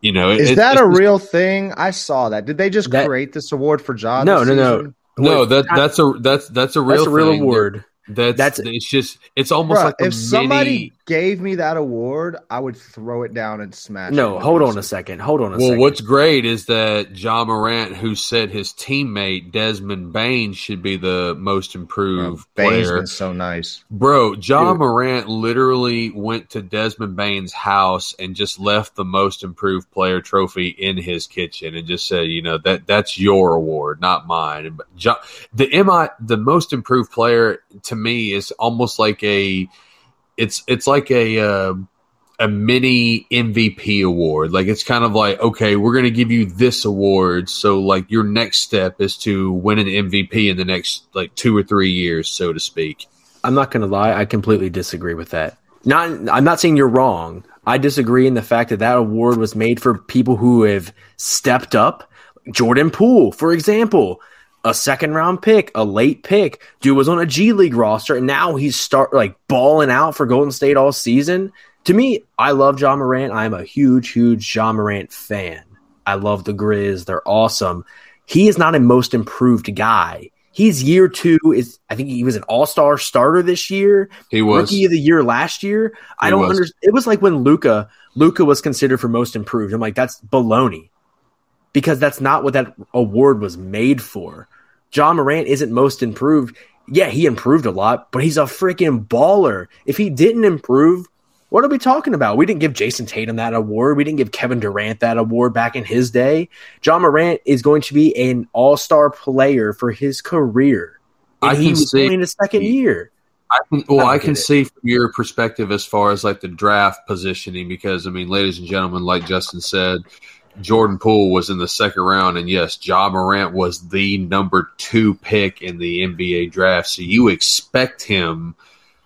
You know, is it, that a real thing? I saw that. Did they just that, create this award for Ja? No, no, no, no. That that's a that's that's a real that's a real award. That's, that's it's just it's almost Bruh, like if somebody gave me that award, I would throw it down and smash. No, hold on a second. Hold on a well, second. what's great is that Ja Morant, who said his teammate Desmond Bane should be the most improved Bro, player. Been so nice, bro. Ja Morant literally went to Desmond Bane's house and just left the most improved player trophy in his kitchen and just said, you know that that's your award, not mine. But ja, the mi the most improved player to me is almost like a it's it's like a uh, a mini MVP award. Like it's kind of like okay, we're going to give you this award, so like your next step is to win an MVP in the next like two or three years, so to speak. I'm not going to lie, I completely disagree with that. Not I'm not saying you're wrong. I disagree in the fact that that award was made for people who have stepped up. Jordan Poole, for example, a second round pick, a late pick. Dude was on a G League roster, and now he's start like balling out for Golden State all season. To me, I love Ja Morant. I'm a huge, huge Ja Morant fan. I love the Grizz. They're awesome. He is not a most improved guy. He's year two. Is I think he was an All Star starter this year. He was rookie of the year last year. He I don't understand. It was like when Luka Luka was considered for most improved. I'm like, that's baloney because that's not what that award was made for. Ja Morant isn't most improved. Yeah, he improved a lot, but he's a freaking baller. If he didn't improve, what are we talking about? We didn't give Jayson Tatum that award. We didn't give Kevin Durant that award back in his day. Ja Morant is going to be an all star player for his career. And I he was see, in his second year. I can, well, I, I can see from your perspective as far as like the draft positioning, because I mean, ladies and gentlemen, like Justin said, Jordan Poole was in the second round, and yes, Ja Morant was the number two pick in the NBA draft. So you expect him,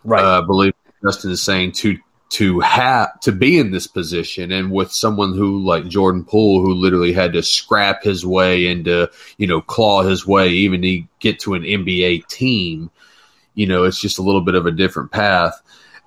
right? Uh, believe Justin is saying to to have to be in this position, and with someone who like Jordan Poole, who literally had to scrap his way and to you know claw his way even to get to an NBA team. You know, it's just a little bit of a different path,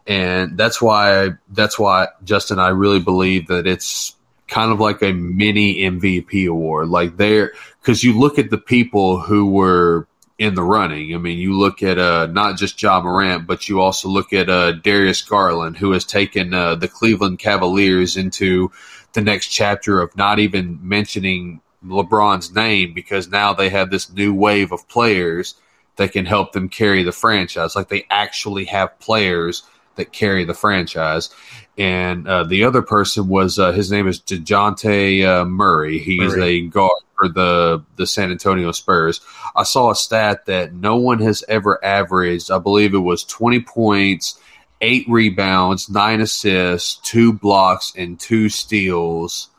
and that's why that's why Justin, I really believe that it's kind of like a mini MVP award. Like there, because you look at the people who were in the running. I mean, you look at uh, not just Ja Morant, but you also look at uh, Darius Garland, who has taken uh, the Cleveland Cavaliers into the next chapter of not even mentioning LeBron's name because now they have this new wave of players that can help them carry the franchise. Like they actually have players that carry the franchise. And uh, the other person was uh, his name is Dejounte uh, Murray. He's Murray. a guard for the the San Antonio Spurs. I saw a stat that no one has ever averaged. I believe it was twenty points, eight rebounds, nine assists, two blocks, and two steals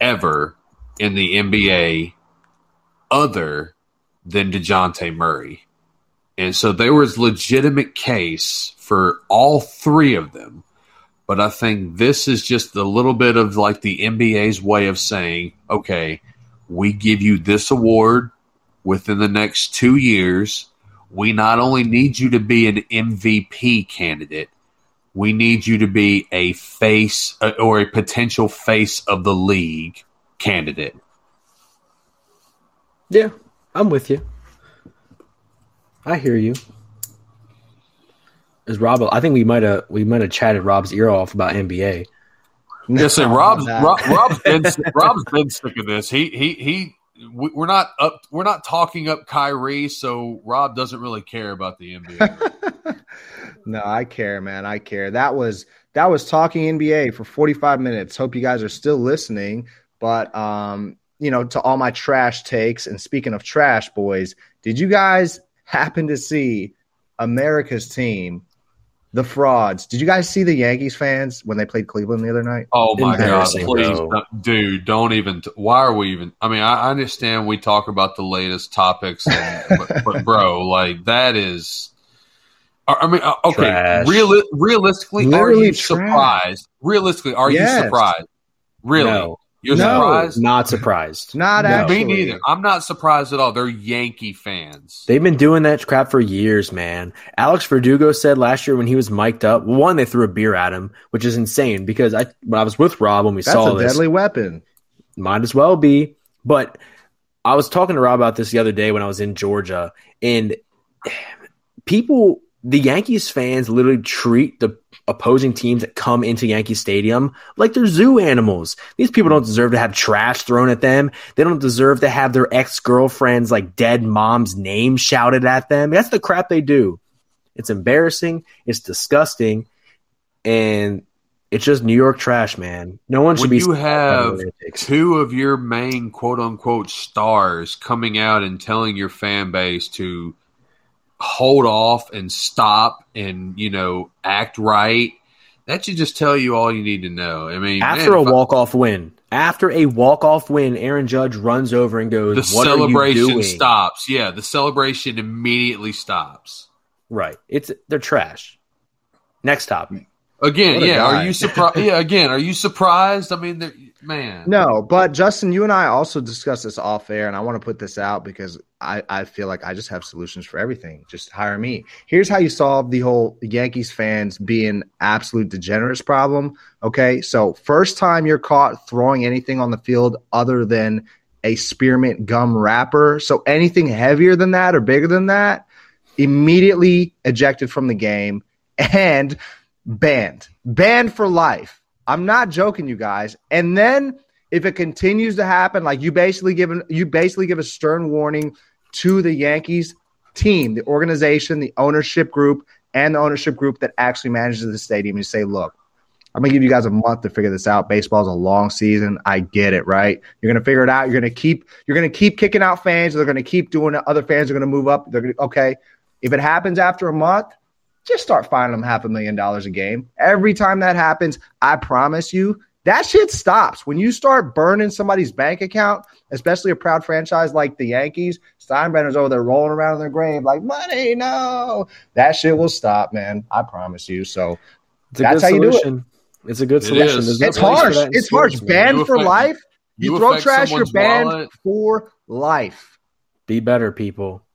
ever in the NBA, other than Dejounte Murray. And so there was legitimate case for all three of them. But I think this is just a little bit of like the NBA's way of saying, okay, we give you this award within the next two years. We not only need you to be an MVP candidate, we need you to be a face uh, or a potential face of the league candidate. Yeah, I'm with you. I hear you. Is Rob? I think we might have we might have chatted Rob's ear off about NBA. Yes, say Rob's Rob, Rob's been Rob's been sick of this. He he he. We're not up. We're not talking up Kyrie, so Rob doesn't really care about the NBA. no, I care, man. I care. That was that was talking NBA for 45 minutes. Hope you guys are still listening. But um, you know, to all my trash takes. And speaking of trash, boys, did you guys happen to see America's team, the frauds? Did you guys see the Yankees fans when they played Cleveland the other night? Oh my god! Please, dude, don't even. Why are we even? I mean, I understand we talk about the latest topics, and, but, but, bro, like that is. I mean, uh, okay. Reali- realistically, Literally are you trash. surprised? Realistically, are yes. you surprised? Really? No. You're no, surprised? Not surprised. Not no. actually. Me neither. I'm not surprised at all. They're Yankee fans. They've been doing that crap for years, man. Alex Verdugo said last year when he was mic'd up, one, they threw a beer at him, which is insane because I when I was with Rob when we That's saw a this. deadly weapon. Might as well be. But I was talking to Rob about this the other day when I was in Georgia, and people the Yankees fans literally treat the opposing teams that come into Yankee Stadium like they're zoo animals. These people don't deserve to have trash thrown at them. They don't deserve to have their ex girlfriend's like dead mom's name shouted at them. That's the crap they do. It's embarrassing. It's disgusting, and it's just New York trash, man. No one should when be. You have two of your main quote unquote stars coming out and telling your fan base to hold off and stop and you know act right that should just tell you all you need to know. I mean after man, a walk-off win after a walk-off win aaron judge runs over and goes the celebration stops. Yeah the celebration immediately stops. Right. It's they're trash. Next topic. Again yeah guy. are you surprised yeah again are you surprised? I mean man. No, but Justin, you and I also discussed this off air, and I want to put this out because I, I feel like I just have solutions for everything. Just hire me. Here's how you solve the whole Yankees fans being absolute degenerates problem. Okay, so first time you're caught throwing anything on the field other than a spearmint gum wrapper, so anything heavier than that or bigger than that, immediately ejected from the game and banned, banned for life. I'm not joking, you guys. And then if it continues to happen, like you basically give you basically give a stern warning to the Yankees team, the organization, the ownership group, and the ownership group that actually manages the stadium. You say, look, I'm gonna give you guys a month to figure this out. Baseball's a long season. I get it, right? You're gonna figure it out. You're gonna keep you're gonna keep kicking out fans. They're gonna keep doing it. Other fans are gonna move up. They're gonna okay. If it happens after a month, just start fining them half a million dollars a game. Every time that happens, I promise you, that shit stops. When you start burning somebody's bank account, especially a proud franchise like the Yankees, Steinbrenner's over there rolling around in their grave like, money, no. That shit will stop, man. I promise you. So that's how solution. you do it. It's a good solution. It it's harsh. It's harsh. Banned for life. You, you throw trash, you're banned wallet. for life. Be better, people.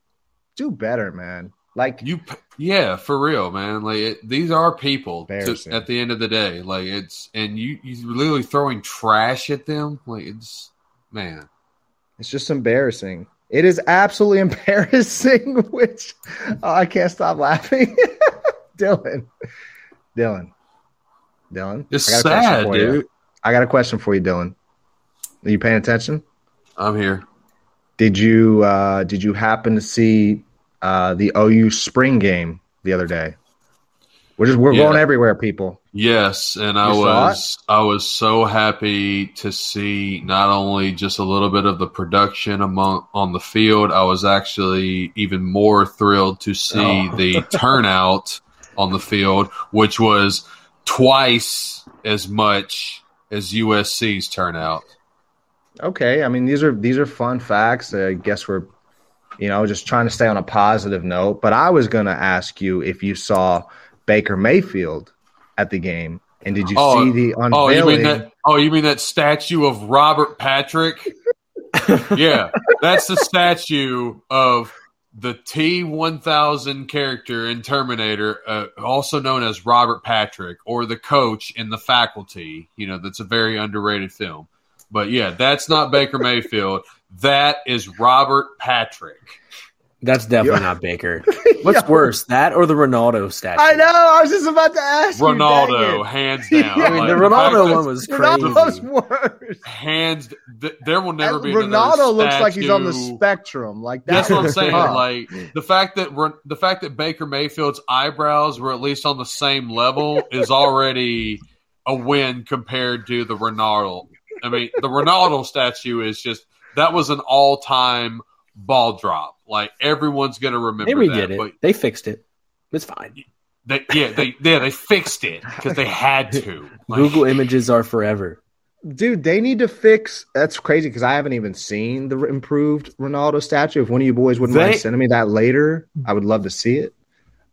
Do better, man. Like you, yeah, for real, man. Like it, these are people to, at the end of the day. Like it's and you you're literally throwing trash at them. Like it's man, it's just embarrassing. It is absolutely embarrassing. Which oh, I can't stop laughing. Dylan, Dylan, Dylan. It's sad, dude. You. I got a question for you, Dylan. Are you paying attention? I'm here. Did you uh, did you happen to see uh, the OU spring game the other day. We're just we're yeah. going everywhere, people. Yes, and I was I was so happy to see not only just a little bit of the production among on the field. I was actually even more thrilled to see oh. the turnout on the field, which was twice as much as USC's turnout. Okay, I mean these are these are fun facts. I guess we're you know just trying to stay on a positive note. But I was going to ask you if you saw Baker Mayfield at the game. And did you oh, see the unveiling? Oh, you mean that? Oh, you mean that statue of Robert Patrick? yeah, that's the statue of the T one thousand character in Terminator, uh, also known as Robert Patrick, or the coach in the Faculty. You know, that's a very underrated film. But yeah, that's not Baker Mayfield. That is Robert Patrick. That's definitely not Baker. What's Yo. worse, that or the Ronaldo statue? I know. I was just about to ask. Ronaldo, you, hands down. Yeah. I mean, the Ronaldo one was crazy. Ronaldo's worse. Hands. Th- there will never and be. Ronaldo looks like he's on the spectrum. Like that that's what I'm saying. Like the fact that the fact that Baker Mayfield's eyebrows were at least on the same level is already a win compared to the Ronaldo. I mean, the Ronaldo statue is just that was an all time ball drop. Like everyone's gonna remember. They redid that, it. But they fixed it. It's fine. They, yeah, they yeah they fixed it because they had to. Like, Google Images are forever. Dude, they need to fix. That's crazy because I haven't even seen the improved Ronaldo statue. If one of you boys wouldn't they, mind sending me that later, I would love to see it.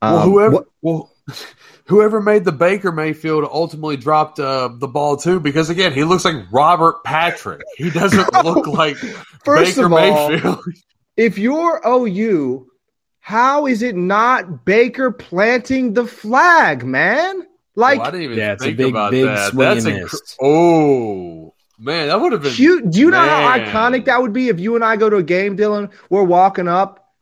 Um, well, whoever, what, well, whoever made the Baker Mayfield ultimately dropped uh, the ball too, because again, he looks like Robert Patrick. He doesn't look like First Baker of all, Mayfield if you're OU, how is it not Baker planting the flag, man? Like, oh, yeah, it's a big, big that. That's inc- oh man, that would have been. You, do you man. know how iconic that would be if you and I go to a game, Dylan? We're walking up,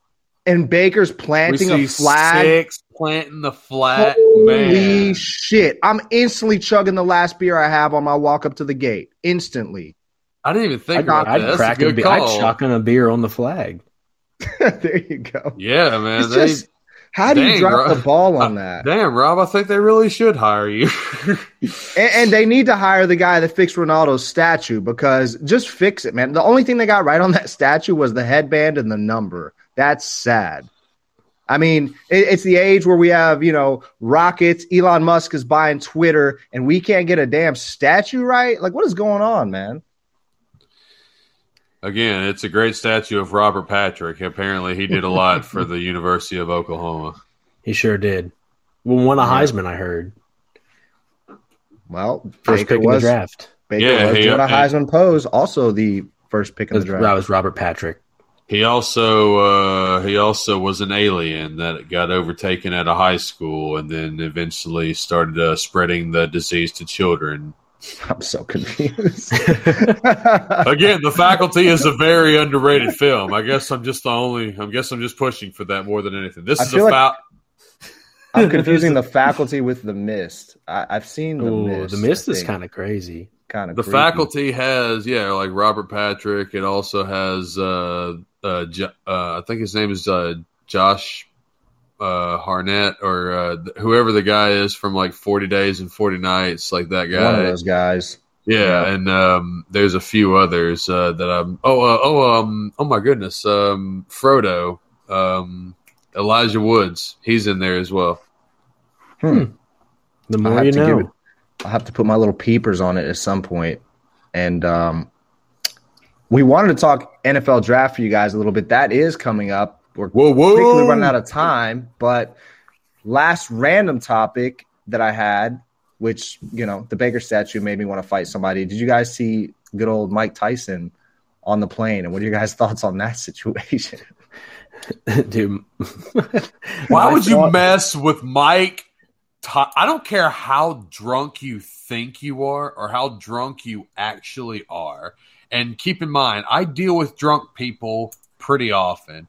and Baker's planting a flag. Six planting the flag. Holy man. shit! I'm instantly chugging the last beer I have on my walk up to the gate. Instantly. I didn't even think I'd, about I'd that. Crack a, a beer. I'd shotgun a beer on the flag. there you go. Yeah, man. They, just, how do dang, you drop Rob, the ball on that? Damn, Rob, I think they really should hire you. and, and, they need to hire the guy that fixed Ronaldo's statue because just fix it, man. The only thing they got right on that statue was the headband and the number. That's sad. I mean, it, it's the age where we have, you know, rockets. Elon Musk is buying Twitter, and we can't get a damn statue right. Like, what is going on, man? Again, it's a great statue of Robert Patrick. Apparently, he did a lot for the University of Oklahoma. He sure did. Well, won a Heisman, I heard. Well, first Baker pick was, in the draft. Baker yeah, was he, doing a uh, Heisman pose. Also, the first pick in the draft. That was Robert Patrick. He also uh, he also was an alien that got overtaken at a high school and then eventually started uh, spreading the disease to children. I'm so confused. Again, the faculty is a very underrated film. I guess I'm just the only. I guess I'm just pushing for that more than anything. This I is about. Like I'm confusing the faculty with the mist. I, have seen the Ooh, mist. The mist is kind of crazy. Kind of. The creepy. faculty has yeah, like Robert Patrick. It also has uh, uh, uh I think his name is uh, Josh uh, Hartnett or uh, whoever the guy is from like Forty Days and Forty Nights, like that guy. One of those guys. Yeah, yeah. and um, there's a few others uh, that I'm. Oh, uh, oh, um, oh my goodness, um, Frodo, um, Elijah Woods, he's in there as well. Hmm. The more you know. It, I'll have to put my little peepers on it at some point, and um, we wanted to talk NFL draft for you guys a little bit. That is coming up we're whoa, whoa. quickly running out of time. But last random topic that I had, which you know, the Baker statue made me want to fight somebody. Did you guys see good old Mike Tyson on the plane? And what are your guys' thoughts on that situation? Dude, why would you mess with Mike? I don't care how drunk you think you are or how drunk you actually are. And keep in mind, I deal with drunk people pretty often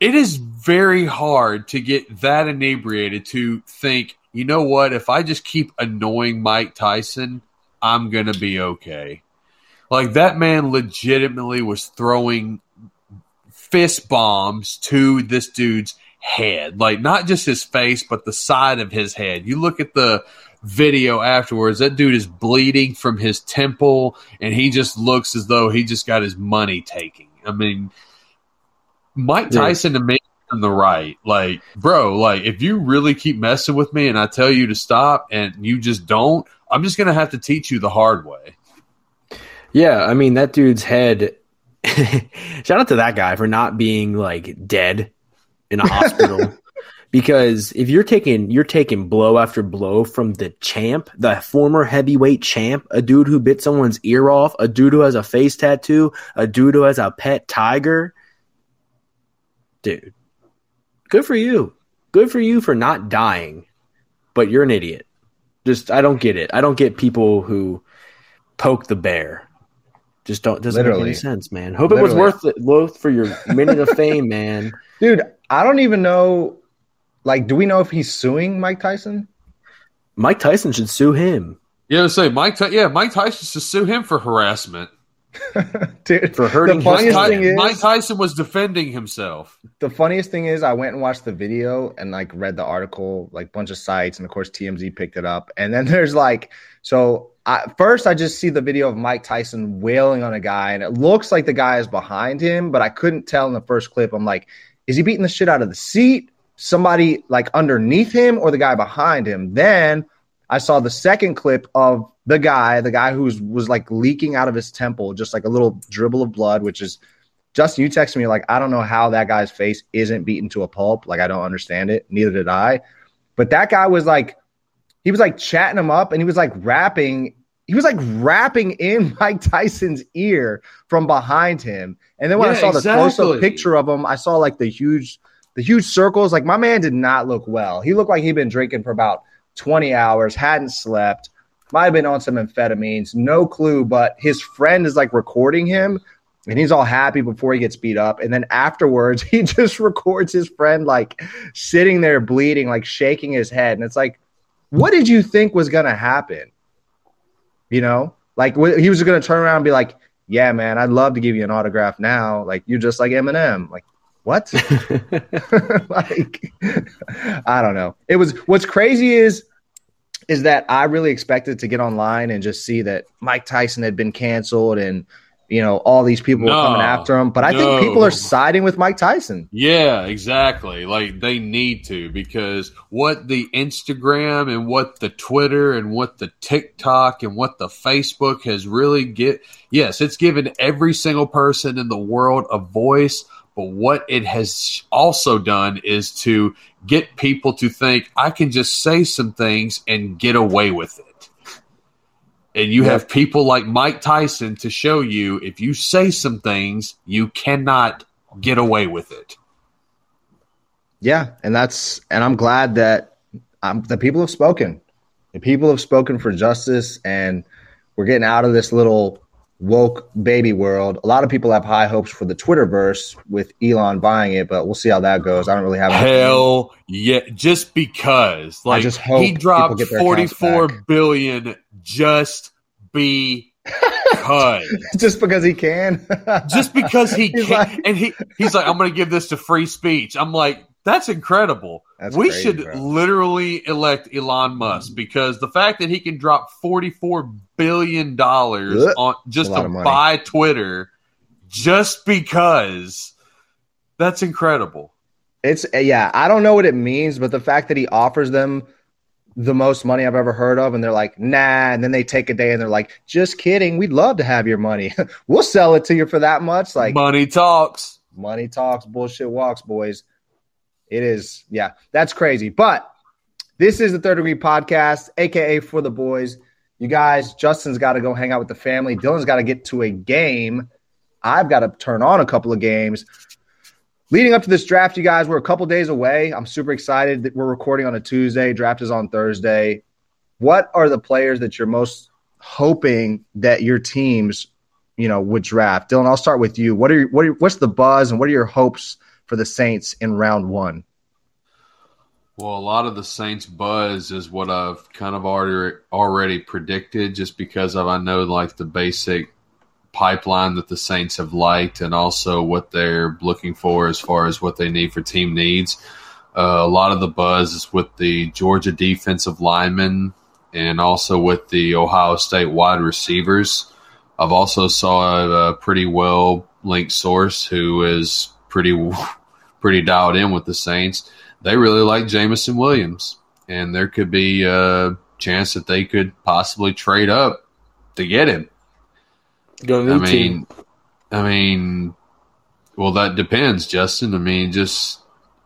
it is very hard to get that inebriated to think, you know what, if I just keep annoying Mike Tyson, I'm going to be okay. Like that man legitimately was throwing fist bombs to this dude's head, like not just his face, but the side of his head. You look at the video afterwards, that dude is bleeding from his temple, and he just looks as though he just got his money taken. I mean, Mike Tyson yeah. to me on the right, like, bro, like if you really keep messing with me and I tell you to stop and you just don't, I'm just gonna have to teach you the hard way. Yeah, I mean that dude's head. shout out to that guy for not being like dead in a hospital. because if you're taking you're taking blow after blow from the champ, the former heavyweight champ, a dude who bit someone's ear off, a dude who has a face tattoo, a dude who has a pet tiger. Dude, good for you. Good for you for not dying, but you're an idiot. Just I don't get it. I don't get people who poke the bear. Just don't doesn't Literally. make any sense, man. Hope Literally. it was worth it worth for your minute of fame, man. Dude, I don't even know like do we know if he's suing Mike Tyson? Mike Tyson should sue him. Yeah, say Mike. yeah, Mike Tyson should sue him for harassment. Dude, for hurting. The funniest Ty- thing is, Mike Tyson was defending himself. The funniest thing is, I went and watched the video and like read the article, like bunch of sites, and of course TMZ picked it up. And then there's like, so I, first I just see the video of Mike Tyson wailing on a guy, and it looks like the guy is behind him, but I couldn't tell in the first clip. I'm like, is he beating the shit out of the seat? Somebody like underneath him or the guy behind him? Then I saw the second clip of the guy, the guy who was was like leaking out of his temple, just like a little dribble of blood, which is Justin, you texted me like, I don't know how that guy's face isn't beaten to a pulp. Like, I don't understand it. Neither did I. But that guy was like, he was like chatting him up and he was like rapping. He was like rapping in Mike Tyson's ear from behind him. And then when yeah, I saw the exactly. close up picture of him, I saw like the huge, the huge circles. Like, my man did not look well. He looked like he'd been drinking for about 20 hours, hadn't slept might have been on some amphetamines, no clue. But his friend is like recording him and he's all happy before he gets beat up. And then afterwards, he just records his friend like sitting there bleeding, like shaking his head. And it's like, what did you think was going to happen? You know, like he was going to turn around and be like, yeah, man, I'd love to give you an autograph now. Like, you're just like Eminem. Like, what? like, I don't know. It was what's crazy is is that I really expected to get online and just see that Mike Tyson had been canceled and you know all these people no, were coming after him. But I no. think people are siding with Mike Tyson. Yeah, exactly. Like they need to because what the Instagram and what the Twitter and what the TikTok and what the Facebook has really get yes, it's given every single person in the world a voice but what it has also done is to get people to think I can just say some things and get away with it. And you have people like Mike Tyson to show you if you say some things, you cannot get away with it. Yeah, and that's and I'm glad that um, the people have spoken. The people have spoken for justice, and we're getting out of this little woke baby world. A lot of people have high hopes for the Twitterverse with Elon buying it, but we'll see how that goes. I don't really have hell yeah. Just because, like, just he dropped forty four billion just because, just because he can, just because he can, like, and he he's like, I'm going to give this to free speech. I'm like, that's incredible. That's we crazy, should bro. literally elect Elon Musk because the fact that he can drop forty-four billion dollars on just to buy Twitter just because that's incredible. It's eh, yeah, I don't know what it means, but the fact that he offers them the most money I've ever heard of, and they're like, nah, and then they take a day and they're like, just kidding, we'd love to have your money. we'll sell it to you for that much. Like money talks. Money talks, bullshit walks, boys. It is, yeah, that's crazy. But this is the third degree podcast, aka for the boys. You guys, Justin's got to go hang out with the family. Dylan's got to get to a game. I've got to turn on a couple of games. Leading up to this draft, you guys, we're a couple days away. I'm super excited that we're recording on a Tuesday. Draft is on Thursday. What are the players that you're most hoping that your teams, you know, would draft? Dylan, I'll start with you. What are what are, what's the buzz and what are your hopes for the Saints in round one? Well, a lot of the Saints buzz is what I've kind of already already predicted, just because of I know like the basic pipeline that the Saints have liked, and also what they're looking for as far as what they need for team needs. Uh, a lot of the buzz is with the Georgia defensive linemen and also with the Ohio State wide receivers. I've also saw a, pretty well linked source who is pretty pretty dialed in with the Saints. They really like Jameson Williams, and there could be a chance that they could possibly trade up to get him. Go I mean, team. I mean, well, that depends, Justin. I mean, just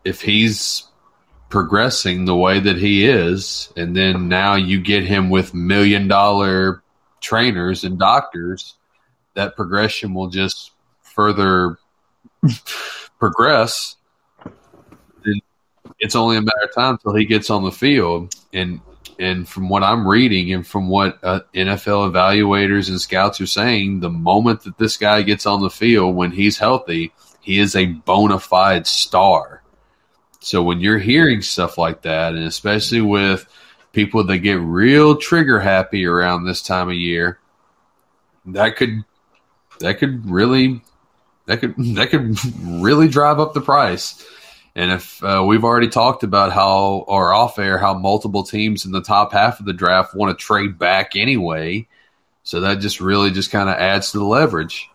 if he's progressing the way that he is, and then now you get him with million dollar trainers and doctors, that progression will just further progress. It's only a matter of time until he gets on the field, and and from what I'm reading and from what uh, NFL evaluators and scouts are saying, the moment that this guy gets on the field when he's healthy, he is a bona fide star. So when you're hearing stuff like that, and especially with people that get real trigger happy around this time of year, that could that could really that could that could really drive up the price. And if uh, we've already talked about how, or off air, how multiple teams in the top half of the draft want to trade back anyway, so that just really just kind of adds to the leverage.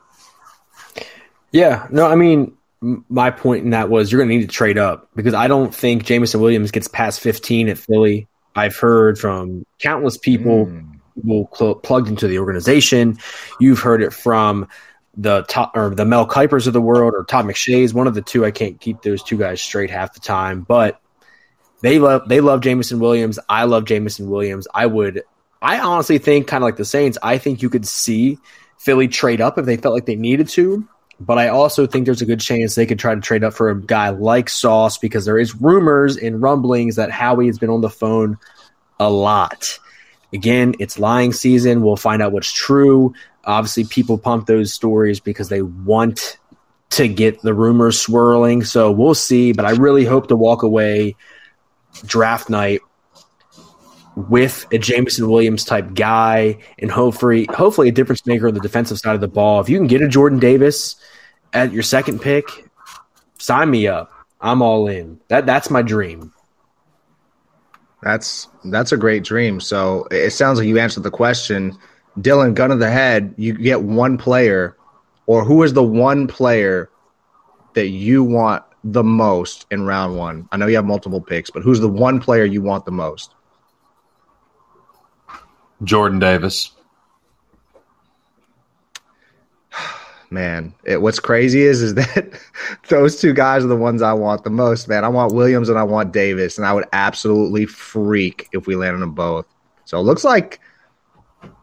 Yeah, no, I mean, my point in that was you're going to need to trade up because I don't think Jameson Williams gets past 15 at Philly. I've heard from countless people mm. people cl- plugged into the organization. You've heard it from the top or the Mel Kipers of the world or Todd McShay's, one of the two. I can't keep those two guys straight half the time, but they love they love Jameson Williams. I love Jameson Williams. I would I honestly think kind of like the Saints, I think you could see Philly trade up if they felt like they needed to. But I also think there's a good chance they could try to trade up for a guy like Sauce because there is rumors and rumblings that Howie has been on the phone a lot. Again, it's lying season. We'll find out what's true. Obviously, people pump those stories because they want to get the rumors swirling. So we'll see. But I really hope to walk away draft night with a Jameson Williams type guy and hopefully hopefully a difference maker on the defensive side of the ball. If you can get a Jordan Davis at your second pick, sign me up. I'm all in. That that's my dream. That's that's a great dream. So it sounds like you answered the question. Dylan, gun of the head, you get one player, or who is the one player that you want the most in round one? I know you have multiple picks, but who's the one player you want the most? Jordan Davis. Man, it, what's crazy is is that those two guys are the ones I want the most. Man, I want Williams and I want Davis, and I would absolutely freak if we landed them both. So it looks like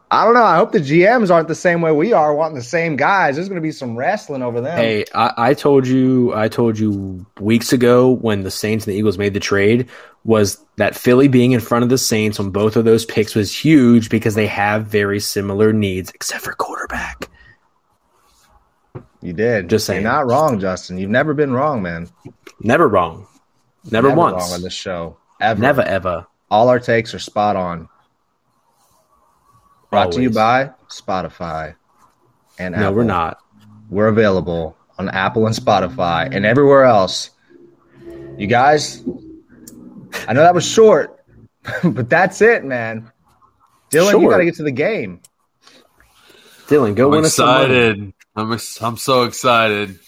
I don't know. I hope the GMs aren't the same way we are, wanting the same guys. There's going to be some wrestling over them. Hey, I, I, told you, I told you weeks ago when the Saints and the Eagles made the trade was that Philly being in front of the Saints on both of those picks was huge because they have very similar needs, except for quarterback. You did. Just saying. You're not wrong, Justin. You've never been wrong, man. Never wrong. Never, never once. wrong on this show. Ever. Never ever. All our takes are spot on. Brought Always. to you by Spotify and Apple. no, we're not. We're available on Apple and Spotify and everywhere else. You guys, I know that was short, but that's it, man. Dylan, short. you got to get to the game. Dylan, go I'm win excited. I'm I'm so excited.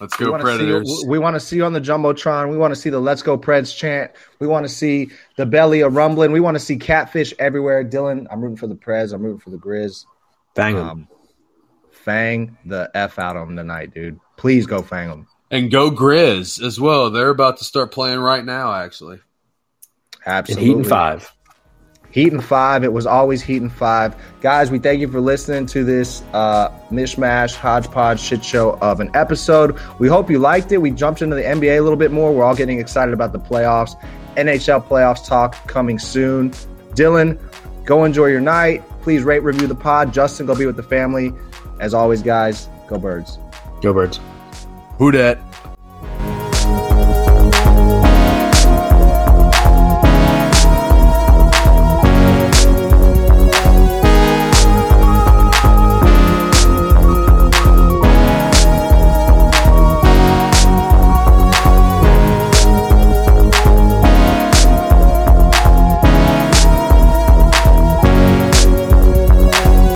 Let's go we Predators. See, we want to see you on the jumbotron. We want to see the "Let's Go Preds" chant. We want to see the belly a rumbling. We want to see catfish everywhere. Dylan, I'm rooting for the Preds. I'm rooting for the Grizz. Fang them. Um, fang the f out of them tonight, dude. Please go fang them. And go Grizz as well. They're about to start playing right now, actually. Absolutely. In Heat and five. Heat and five. It was always Heat and five. Guys, we thank you for listening to this uh, mishmash, hodgepodge shit show of an episode. We hope you liked it. We jumped into the NBA a little bit more. We're all getting excited about the playoffs. NHL playoffs talk coming soon. Dylan, go enjoy your night. Please rate, review the pod. Justin, go be with the family. As always, guys, go birds. Go birds. Who dat?